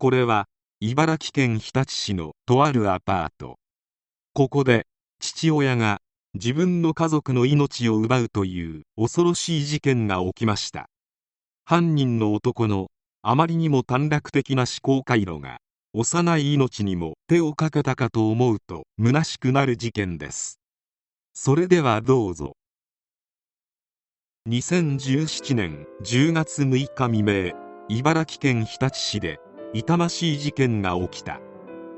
これは茨城県日立市のとあるアパート。ここで父親が自分の家族の命を奪うという恐ろしい事件が起きました。犯人の男のあまりにも短絡的な思考回路が幼い命にも手をかけたかと思うと虚しくなる事件です。それではどうぞ。2017年10月6日未明茨城県日立市で痛ましい事件が起きた。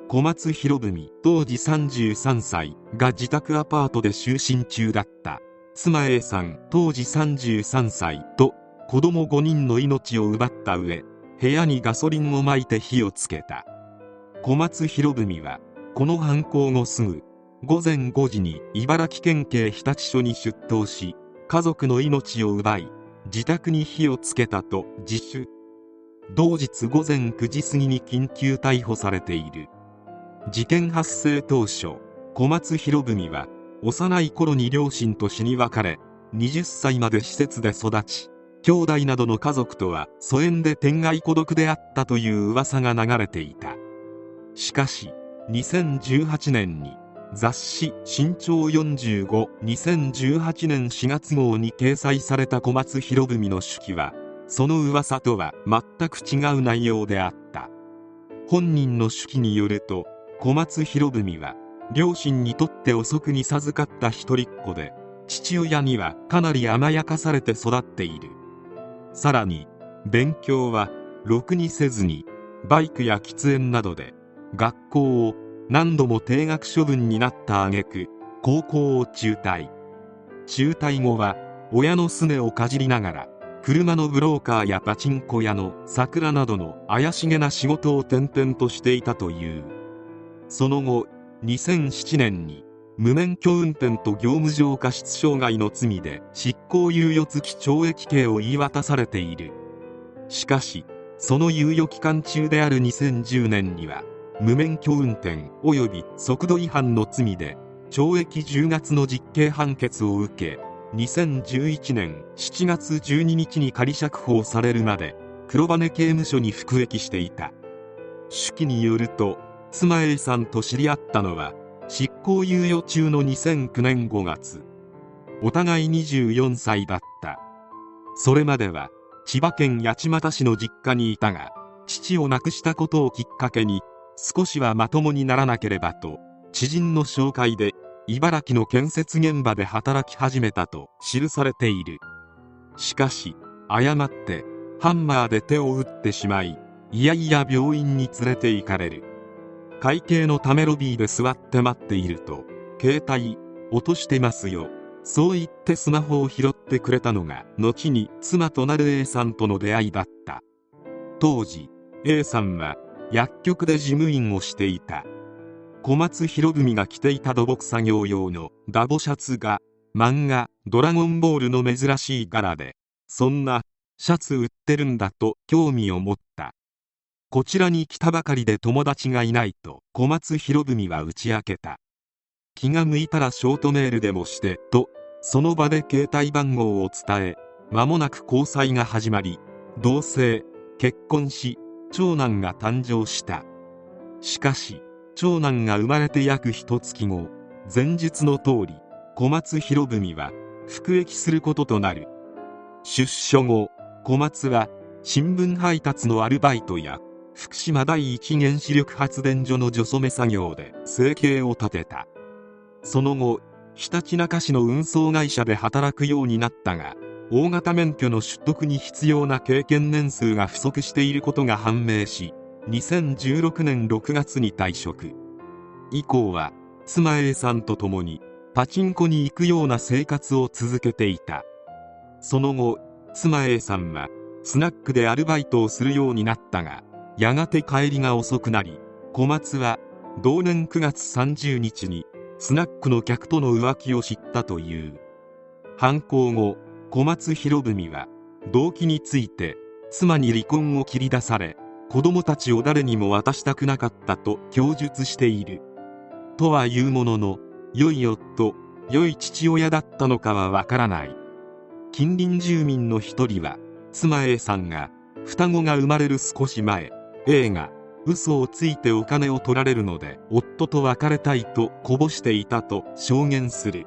小松博文当時33歳が自宅アパートで就寝中だった。妻 A さん当時33歳と子供5人の命を奪った上部屋にガソリンをまいて火をつけた。小松博文はこの犯行後すぐ午前5時に茨城県警日立署に出頭し家族の命を奪い自宅に火をつけたと自首。同日午前9時過ぎに緊急逮捕されている。事件発生当初小松博文は幼い頃に両親と死に別れ20歳まで施設で育ち兄弟などの家族とは疎遠で天涯孤独であったという噂が流れていた。しかし2018年に雑誌「身長452018年4月号」に掲載された小松博文の手記はその噂とは全く違う内容であった。本人の手記によると小松博文は両親にとって遅くに授かった一人っ子で父親にはかなり甘やかされて育っている。さらに勉強はろくにせずにバイクや喫煙などで学校を何度も定額処分になった挙句高校を中退。中退後は親のすねをかじりながら車のブローカーやパチンコ屋の桜などの怪しげな仕事を転々としていたという。その後2007年に無免許運転と業務上過失傷害の罪で執行猶予付き懲役刑を言い渡されている。しかしその猶予期間中である2010年には無免許運転及び速度違反の罪で懲役10月の実刑判決を受け2011年7月12日に仮釈放されるまで黒羽刑務所に服役していた。手記によると妻 A さんと知り合ったのは執行猶予中の2009年5月お互い24歳だった。それまでは千葉県八街市の実家にいたが父を亡くしたことをきっかけに少しはまともにならなければと知人の紹介で茨城の建設現場で働き始めたと記されている。しかし誤ってハンマーで手を打ってしまいいやいや病院に連れて行かれる。会計のためロビーで座って待っていると携帯落としてますよ。そう言ってスマホを拾ってくれたのが後に妻となる A さんとの出会いだった。当時 A さんは薬局で事務員をしていた。小松博文が着ていた土木作業用のダボシャツが漫画「ドラゴンボール」の珍しい柄でそんなシャツ売ってるんだと興味を持った。こちらに来たばかりで友達がいないと小松博文は打ち明けた。気が向いたらショートメールでもしてとその場で携帯番号を伝え間もなく交際が始まり同棲結婚し長男が誕生した。しかし長男が生まれて約一月後前述の通り小松博文は服役することとなる。出所後小松は新聞配達のアルバイトや福島第一原子力発電所の除染作業で生計を立てた。その後ひたちなか市の運送会社で働くようになったが大型免許の取得に必要な経験年数が不足していることが判明し2016年6月に退職。以降は妻 A さんと共にパチンコに行くような生活を続けていた。その後妻 A さんはスナックでアルバイトをするようになったがやがて帰りが遅くなり小松は同年9月30日にスナックの客との浮気を知ったという。犯行後小松博文は動機について妻に離婚を切り出され子供たちを誰にも渡したくなかったと供述している。とはいうものの良い夫良い父親だったのかはわからない。近隣住民の一人は妻 A さんが双子が生まれる少し前映画「嘘をついてお金を取られるので夫と別れたいとこぼしていたと証言する。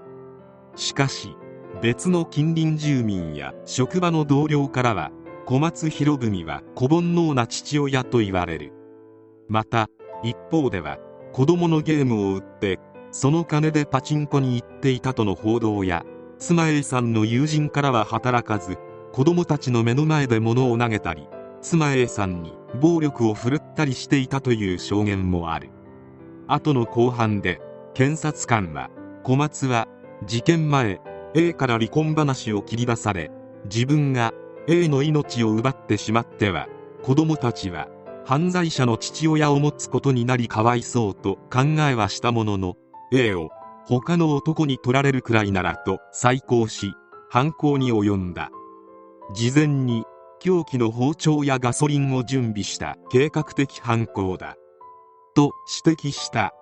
しかし別の近隣住民や職場の同僚からは小松博文は子煩悩な父親と言われる。また一方では子供のゲームを売ってその金でパチンコに行っていたとの報道や妻 A さんの友人からは働かず子供たちの目の前で物を投げたり妻 A さんに暴力を振るったりしていたという証言もある。後の後半で検察官は小松は事件前 A から離婚話を切り出され自分が A の命を奪ってしまっては子供たちは犯罪者の父親を持つことになりかわいそうと考えはしたものの A を他の男に取られるくらいならと再考し犯行に及んだ。事前に凶器の包丁やガソリンを準備した計画的犯行だ。と指摘した。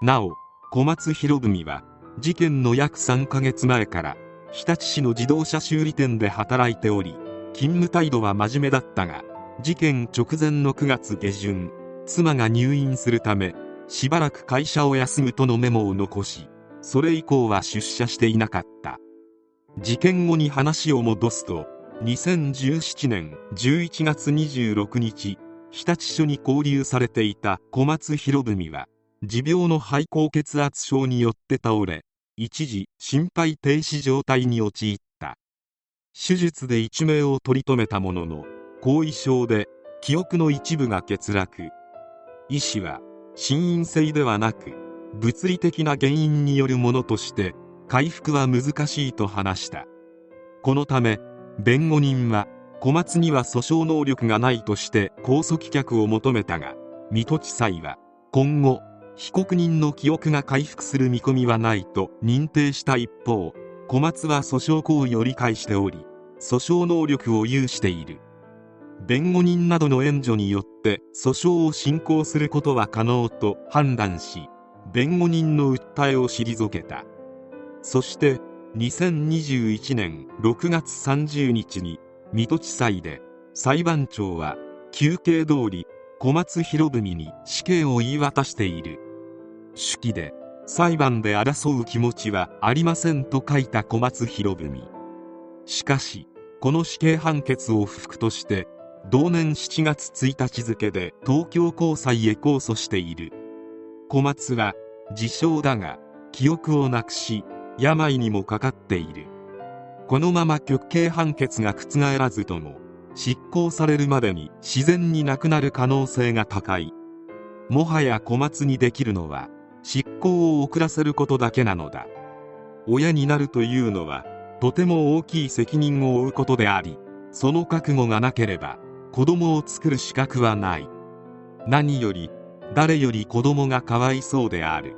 なお小松博文は事件の約3ヶ月前から日立市の自動車修理店で働いており勤務態度は真面目だったが事件直前の9月下旬妻が入院するためしばらく会社を休むとのメモを残しそれ以降は出社していなかった。事件後に話を戻すと2017年11月26日日立署に勾留されていた小松博文は持病の肺高血圧症によって倒れ一時心肺停止状態に陥った。手術で一命を取り留めたものの後遺症で記憶の一部が欠落。医師は心因性ではなく物理的な原因によるものとして回復は難しいと話した。このため弁護人は小松には訴訟能力がないとして控訴棄却を求めたが水戸地裁は今後被告人の記憶が回復する見込みはないと認定した一方小松は訴訟行為を理解しており訴訟能力を有している。弁護人などの援助によって訴訟を進行することは可能と判断し弁護人の訴えを退けた。そして2021年6月30日に水戸地裁で裁判長は休憩通り小松博文に死刑を言い渡している。手記で裁判で争う気持ちはありませんと書いた小松博文。しかしこの死刑判決を不服として同年7月1日付で東京高裁へ控訴している。小松は自称だが記憶をなくし病にもかかっている。このまま極刑判決が覆らずとも執行されるまでに自然に亡くなる可能性が高い。もはや小松にできるのは執行を遅らせることだけなのだ。親になるというのはとても大きい責任を負うことでありその覚悟がなければ子供を作る資格はない。何より誰より子供がかわいそうである。